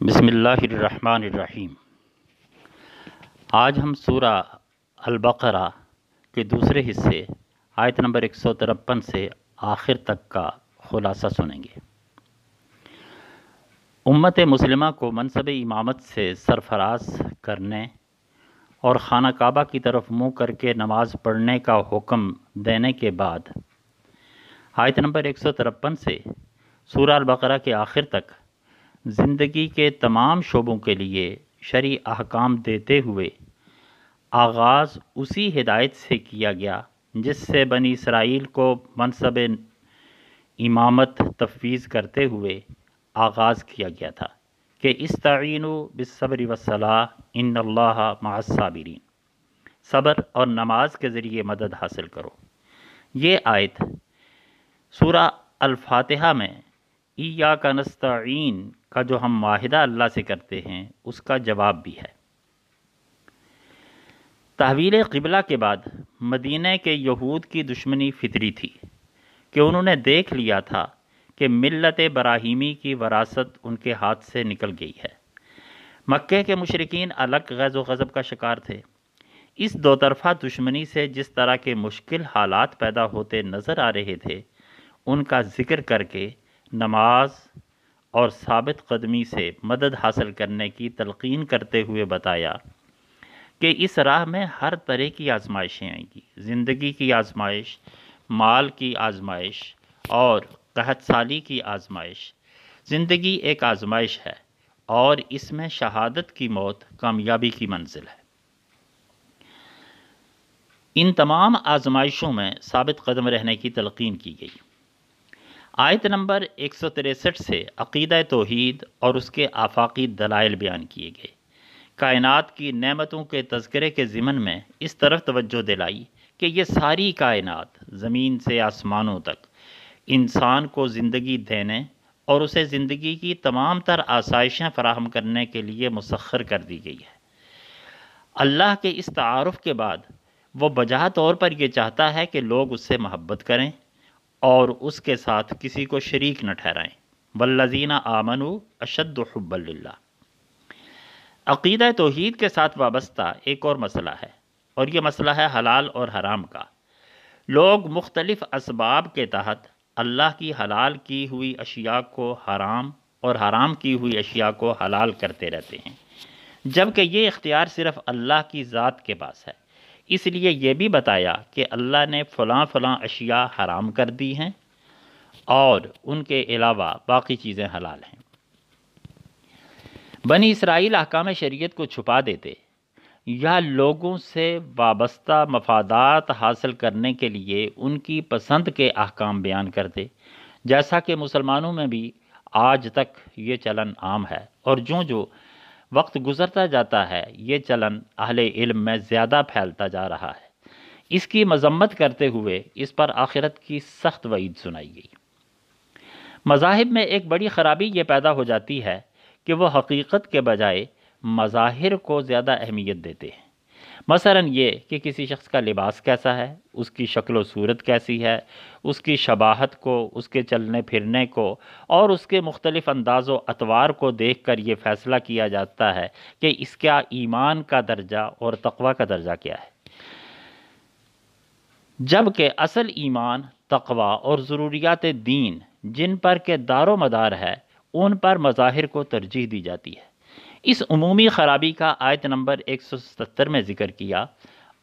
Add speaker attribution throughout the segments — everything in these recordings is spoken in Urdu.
Speaker 1: بسم اللہ الرحمن الرحیم۔ آج ہم سورہ البقرہ کے دوسرے حصے آیت نمبر ایک سو ترپن سے آخر تک کا خلاصہ سنیں گے۔ امت مسلمہ کو منصب امامت سے سرفراز کرنے اور خانہ کعبہ کی طرف منہ کر کے نماز پڑھنے کا حکم دینے کے بعد آیت نمبر ایک سو ترپن سے سورہ البقرہ کے آخر تک زندگی کے تمام شعبوں کے لیے شرعی احکام دیتے ہوئے آغاز اسی ہدایت سے کیا گیا، جس سے بنی اسرائیل کو منصب امامت تفویض کرتے ہوئے آغاز کیا گیا تھا کہ استعین و بصبر وصلاح ان اللہ معصابرین صبر اور نماز کے ذریعے مدد حاصل کرو۔ یہ آیت سورہ الفاتحہ میں ای کا نستعین کا جو ہم معاہدہ اللہ سے کرتے ہیں، اس کا جواب بھی ہے۔ تحویل قبلہ کے بعد مدینہ کے یہود کی دشمنی فطری تھی کہ انہوں نے دیکھ لیا تھا کہ ملت براہیمی کی وراثت ان کے ہاتھ سے نکل گئی ہے۔ مکہ کے مشرقین الگ غز و غضب کا شکار تھے۔ اس دو طرفہ دشمنی سے جس طرح کے مشکل حالات پیدا ہوتے نظر آ رہے تھے، ان کا ذکر کر کے نماز اور ثابت قدمی سے مدد حاصل کرنے کی تلقین کرتے ہوئے بتایا کہ اس راہ میں ہر طرح کی آزمائشیں آئیں گی۔ زندگی کی آزمائش، مال کی آزمائش اور قحط سالی کی آزمائش۔ زندگی ایک آزمائش ہے اور اس میں شہادت کی موت کامیابی کی منزل ہے۔ ان تمام آزمائشوں میں ثابت قدم رہنے کی تلقین کی گئی۔ آیت نمبر ایک سو تریسٹھ سے عقیدہ توحید اور اس کے آفاقی دلائل بیان کیے گئے۔ کائنات کی نعمتوں کے تذکرے کے ضمن میں اس طرف توجہ دلائی کہ یہ ساری کائنات زمین سے آسمانوں تک انسان کو زندگی دینے اور اسے زندگی کی تمام تر آسائشیں فراہم کرنے کے لیے مسخر کر دی گئی ہے۔ اللہ کے اس تعارف کے بعد وہ بجا طور پر یہ چاہتا ہے کہ لوگ اس سے محبت کریں۔ اور اس کے ساتھ کسی کو شریک نہ ٹھہرائیں۔ بلزینہ آمن اشد حب اللہ عقیدہ توحید کے ساتھ وابستہ ایک اور مسئلہ ہے، اور یہ مسئلہ ہے حلال اور حرام کا۔ لوگ مختلف اسباب کے تحت اللہ کی حلال کی ہوئی اشیاء کو حرام اور حرام کی ہوئی اشیاء کو حلال کرتے رہتے ہیں، جبکہ یہ اختیار صرف اللہ کی ذات کے پاس ہے۔ اس لیے یہ بھی بتایا کہ اللہ نے فلاں فلاں اشیاء حرام کر دی ہیں اور ان کے علاوہ باقی چیزیں حلال ہیں۔ بنی اسرائیل احکام شریعت کو چھپا دیتے یا لوگوں سے وابستہ مفادات حاصل کرنے کے لیے ان کی پسند کے احکام بیان کرتے جیسا کہ مسلمانوں میں بھی آج تک یہ چلن عام ہے اور جو جو وقت گزرتا جاتا ہے، یہ چلن اہل علم میں زیادہ پھیلتا جا رہا ہے۔ اس کی مذمت کرتے ہوئے اس پر آخرت کی سخت وعید سنائی گئی۔ مذاہب میں ایک بڑی خرابی یہ پیدا ہو جاتی ہے کہ وہ حقیقت کے بجائے مظاہر کو زیادہ اہمیت دیتے ہیں۔ مثلا یہ کہ کسی شخص کا لباس کیسا ہے، اس کی شکل و صورت کیسی ہے، اس کی شباہت کو، اس کے چلنے پھرنے کو اور اس کے مختلف انداز و اطوار کو دیکھ کر یہ فیصلہ کیا جاتا ہے کہ اس کا ایمان کا درجہ اور تقوی کا درجہ کیا ہے۔ جبکہ اصل ایمان، تقوی اور ضروریات دین جن پر کہ دار و مدار ہے، ان پر مظاہر کو ترجیح دی جاتی ہے۔ اس عمومی خرابی کا آیت نمبر ایک سو ستر میں ذکر کیا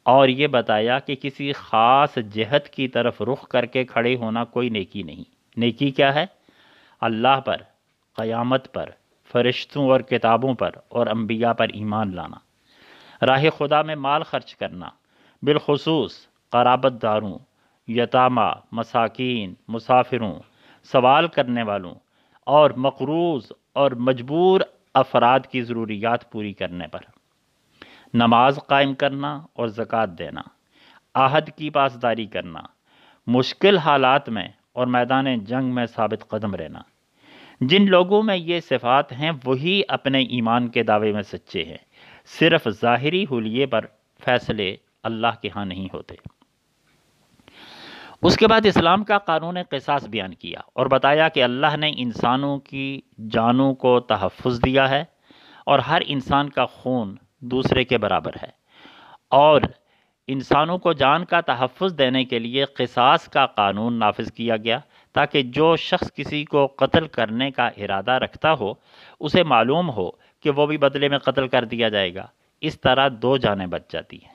Speaker 1: اور یہ بتایا کہ کسی خاص جہت کی طرف رخ کر کے کھڑے ہونا کوئی نیکی نہیں۔ نیکی کیا ہے؟ اللہ پر، قیامت پر، فرشتوں اور کتابوں پر اور انبیاء پر ایمان لانا۔ راہ خدا میں مال خرچ کرنا، بالخصوص قرابت داروں، یتامہ، مساکین، مسافروں، سوال کرنے والوں اور مقروض اور مجبور افراد کی ضروریات پوری کرنے پر۔ نماز قائم کرنا اور زکوٰۃ دینا۔ عہد کی پاسداری کرنا۔ مشکل حالات میں اور میدان جنگ میں ثابت قدم رہنا۔ جن لوگوں میں یہ صفات ہیں، وہی اپنے ایمان کے دعوے میں سچے ہیں۔ صرف ظاہری حلیے پر فیصلے اللہ کے ہاں نہیں ہوتے۔ اس کے بعد اسلام کا قانون قصاص بیان کیا اور بتایا کہ اللہ نے انسانوں کی جانوں کو تحفظ دیا ہے اور ہر انسان کا خون دوسرے کے برابر ہے اور انسانوں کو جان کا تحفظ دینے کے لیے قصاص کا قانون نافذ کیا گیا تاکہ جو شخص کسی کو قتل کرنے کا ارادہ رکھتا ہو، اسے معلوم ہو کہ وہ بھی بدلے میں قتل کر دیا جائے گا۔ اس طرح دو جانیں بچ جاتی ہیں۔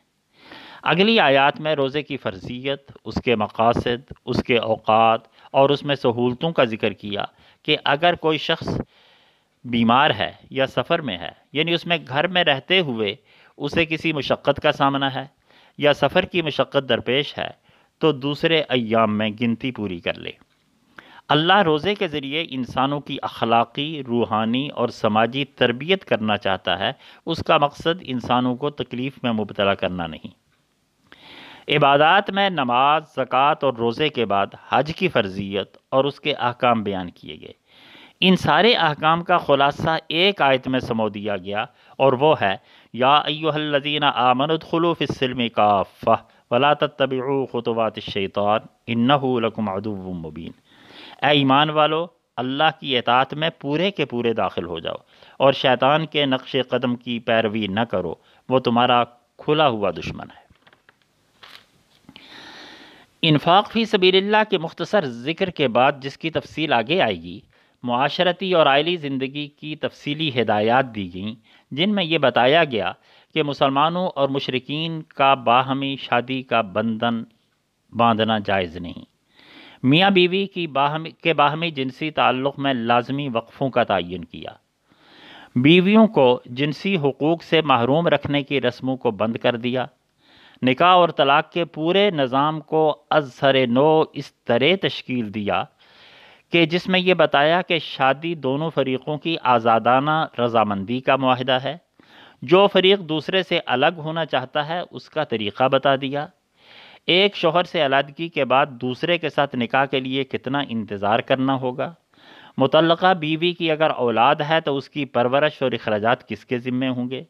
Speaker 1: اگلی آیات میں روزے کی فرضیت، اس کے مقاصد، اس کے اوقات اور اس میں سہولتوں کا ذکر کیا کہ اگر کوئی شخص بیمار ہے یا سفر میں ہے یعنی اس میں گھر میں رہتے ہوئے اسے کسی مشقت کا سامنا ہے یا سفر کی مشقت درپیش ہے، تو دوسرے ایام میں گنتی پوری کر لے۔ اللہ روزے کے ذریعے انسانوں کی اخلاقی، روحانی اور سماجی تربیت کرنا چاہتا ہے، اس کا مقصد انسانوں کو تکلیف میں مبتلا کرنا نہیں۔ عبادات میں نماز، زکوٰۃ اور روزے کے بعد حج کی فرضیت اور اس کے احکام بیان کیے گئے۔ ان سارے احکام کا خلاصہ ایک آیت میں سمو دیا گیا اور وہ ہے، یا ایوہ الذین آمنوا ادخلوا فی السلم کافہ ولا تتبعوا خطوات الشیطان انہو لکم عدو مبین۔ اے ایمان والو، اللہ کی اطاعت میں پورے کے پورے داخل ہو جاؤ اور شیطان کے نقش قدم کی پیروی نہ کرو، وہ تمہارا کھلا ہوا دشمن ہے۔ انفاق فی سبیل اللہ کے مختصر ذکر کے بعد جس کی تفصیل آگے آئے گی، معاشرتی اور آئلی زندگی کی تفصیلی ہدایات دی گئیں، جن میں یہ بتایا گیا کہ مسلمانوں اور مشرقین کا باہمی شادی کا بندھن باندھنا جائز نہیں۔ میاں بیوی کی باہمی، کے باہمی جنسی تعلق میں لازمی وقفوں کا تعین کیا۔ بیویوں کو جنسی حقوق سے محروم رکھنے کی رسموں کو بند کر دیا۔ نکاح اور طلاق کے پورے نظام کو از سر نو اس طرح تشکیل دیا کہ جس میں یہ بتایا کہ شادی دونوں فریقوں کی آزادانہ رضامندی کا معاہدہ ہے۔ جو فریق دوسرے سے الگ ہونا چاہتا ہے، اس کا طریقہ بتا دیا۔ ایک شوہر سے علیحدگی کے بعد دوسرے کے ساتھ نکاح کے لیے کتنا انتظار کرنا ہوگا؟ متعلقہ بیوی کی اگر اولاد ہے تو اس کی پرورش اور اخراجات کس کے ذمے ہوں گے؟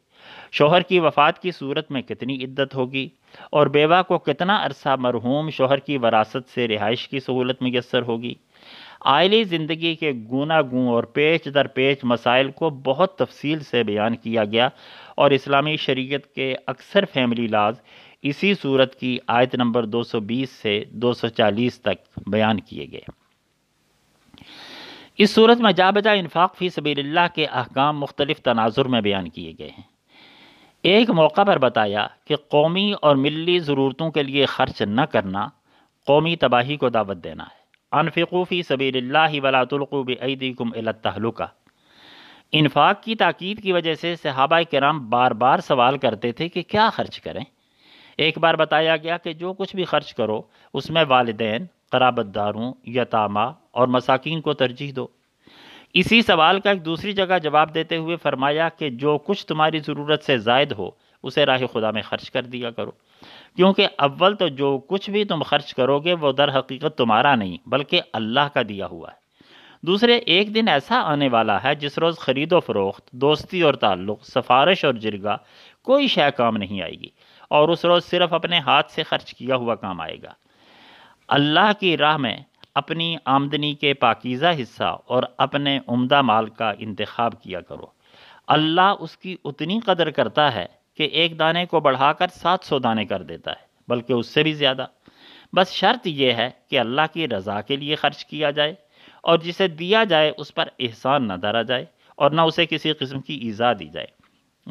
Speaker 1: شوہر کی وفات کی صورت میں کتنی عدت ہوگی؟ اور بیوہ کو کتنا عرصہ مرحوم شوہر کی وراثت سے رہائش کی سہولت میسر ہوگی۔ آئلی زندگی کے گونا گوں اور پیچ در پیچ مسائل کو بہت تفصیل سے بیان کیا گیا اور اسلامی شریعت کے اکثر فیملی لاز اسی صورت کی آیت نمبر دو سو بیس سے دو سو چالیس تک بیان کیے گئے۔ اس صورت میں جا بجا انفاق فی سبیل اللہ کے احکام مختلف تناظر میں بیان کیے گئے ہیں۔ ایک موقع پر بتایا کہ قومی اور ملی ضرورتوں کے لیے خرچ نہ کرنا قومی تباہی کو دعوت دینا ہے۔ انفقو فی سبیل اللہ ولا تلقوا بعیدیکم الى التہلکہ۔ انفاق کی تاکید کی وجہ سے صحابہ کرام بار بار سوال کرتے تھے کہ کیا خرچ کریں۔ ایک بار بتایا گیا کہ جو کچھ بھی خرچ کرو، اس میں والدین قرابت داروں یتامہ اور مساکین کو ترجیح دو۔ اسی سوال کا ایک دوسری جگہ جواب دیتے ہوئے فرمایا کہ جو کچھ تمہاری ضرورت سے زائد ہو، اسے راہ خدا میں خرچ کر دیا کرو۔ کیونکہ اول تو جو کچھ بھی تم خرچ کرو گے، وہ در حقیقت تمہارا نہیں، بلکہ اللہ کا دیا ہوا ہے۔ دوسرے، ایک دن ایسا آنے والا ہے جس روز خرید و فروخت، دوستی اور تعلق، سفارش اور جرگا کوئی شے کام نہیں آئے گی، اور اس روز صرف اپنے ہاتھ سے خرچ کیا ہوا کام آئے گا۔ اللہ کی راہ میں اپنی آمدنی کے پاکیزہ حصہ اور اپنے عمدہ مال کا انتخاب کیا کرو۔ اللہ اس کی اتنی قدر کرتا ہے کہ ایک دانے کو بڑھا کر سات سو دانے کر دیتا ہے، بلکہ اس سے بھی زیادہ۔ بس شرط یہ ہے کہ اللہ کی رضا کے لیے خرچ کیا جائے اور جسے دیا جائے اس پر احسان نہ دھرا جائے اور نہ اسے کسی قسم کی ایزا دی جائے،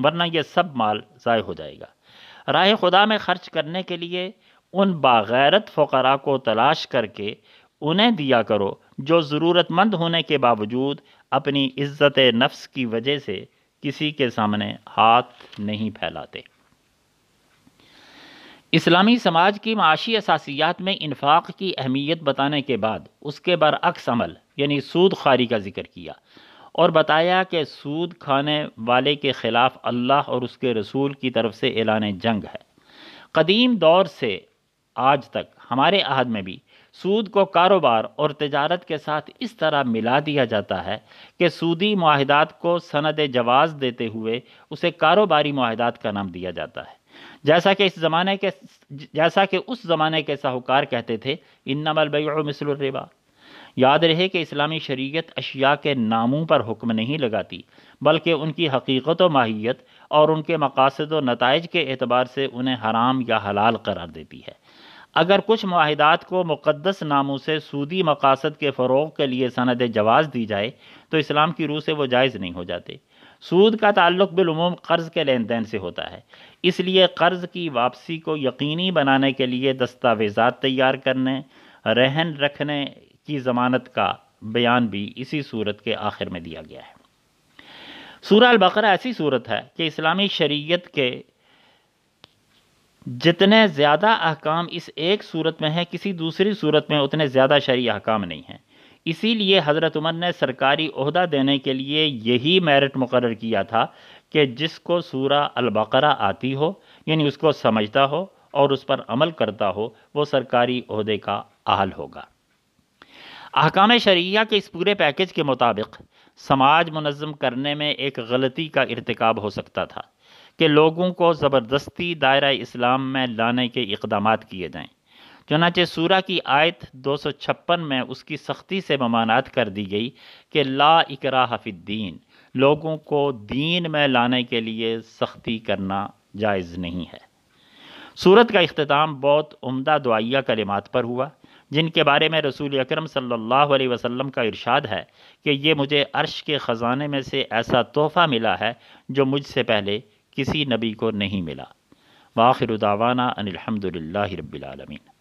Speaker 1: ورنہ یہ سب مال ضائع ہو جائے گا۔ راہ خدا میں خرچ کرنے کے لیے ان باغیرت فقراء کو تلاش کر کے انہیں دیا کرو جو ضرورت مند ہونے کے باوجود اپنی عزت نفس کی وجہ سے کسی کے سامنے ہاتھ نہیں پھیلاتے۔ اسلامی سماج کی معاشی اساسیات میں انفاق کی اہمیت بتانے کے بعد اس کے برعکس عمل یعنی سود خاری کا ذکر کیا اور بتایا کہ سود کھانے والے کے خلاف اللہ اور اس کے رسول کی طرف سے اعلان جنگ ہے۔ قدیم دور سے آج تک ہمارے عہد میں بھی سود کو کاروبار اور تجارت کے ساتھ اس طرح ملا دیا جاتا ہے کہ سودی معاہدات کو سند جواز دیتے ہوئے اسے کاروباری معاہدات کا نام دیا جاتا ہے۔ جیسا کہ اس زمانے کے جیسا کہ اس زمانے کے ساہوکار کہتے تھے، انما البیع مثل الربا۔ یاد رہے کہ اسلامی شریعت اشیاء کے ناموں پر حکم نہیں لگاتی، بلکہ ان کی حقیقت و ماہیت اور ان کے مقاصد و نتائج کے اعتبار سے انہیں حرام یا حلال قرار دیتی ہے۔ اگر کچھ معاہدات کو مقدس ناموں سے سودی مقاصد کے فروغ کے لیے سند جواز دی جائے، تو اسلام کی روح سے وہ جائز نہیں ہو جاتے۔ سود کا تعلق بالعموم قرض کے لین دین سے ہوتا ہے۔ اس لیے قرض کی واپسی کو یقینی بنانے کے لیے دستاویزات تیار کرنے، رہن رکھنے کی ضمانت کا بیان بھی اسی صورت کے آخر میں دیا گیا ہے۔ سورہ البقرہ ایسی صورت ہے کہ اسلامی شریعت کے جتنے زیادہ احکام اس ایک صورت میں ہیں، کسی دوسری صورت میں اتنے زیادہ شرعی احکام نہیں ہیں۔ اسی لیے حضرت عمر نے سرکاری عہدہ دینے کے لیے یہی میرٹ مقرر کیا تھا کہ جس کو سورہ البقرہ آتی ہو یعنی اس کو سمجھتا ہو اور اس پر عمل کرتا ہو، وہ سرکاری عہدے کا اہل ہوگا۔ احکام شریعہ کے اس پورے پیکج کے مطابق سماج منظم کرنے میں ایک غلطی کا ارتکاب ہو سکتا تھا۔ کہ لوگوں کو زبردستی دائرہ اسلام میں لانے کے اقدامات کیے جائیں۔ چنانچہ سورہ کی آیت دو سو چھپن میں اس کی سختی سے ممانعت کر دی گئی کہ لا اکراہ فی الدین، لوگوں کو دین میں لانے کے لیے سختی کرنا جائز نہیں ہے۔ صورت کا اختتام بہت عمدہ دعائیہ کلمات پر ہوا، جن کے بارے میں رسول اکرم صلی اللہ علیہ وسلم کا ارشاد ہے کہ یہ مجھے عرش کے خزانے میں سے ایسا تحفہ ملا ہے جو مجھ سے پہلے کسی نبی کو نہیں ملا۔ واخر دعوانا ان الحمد للہ رب العالمین۔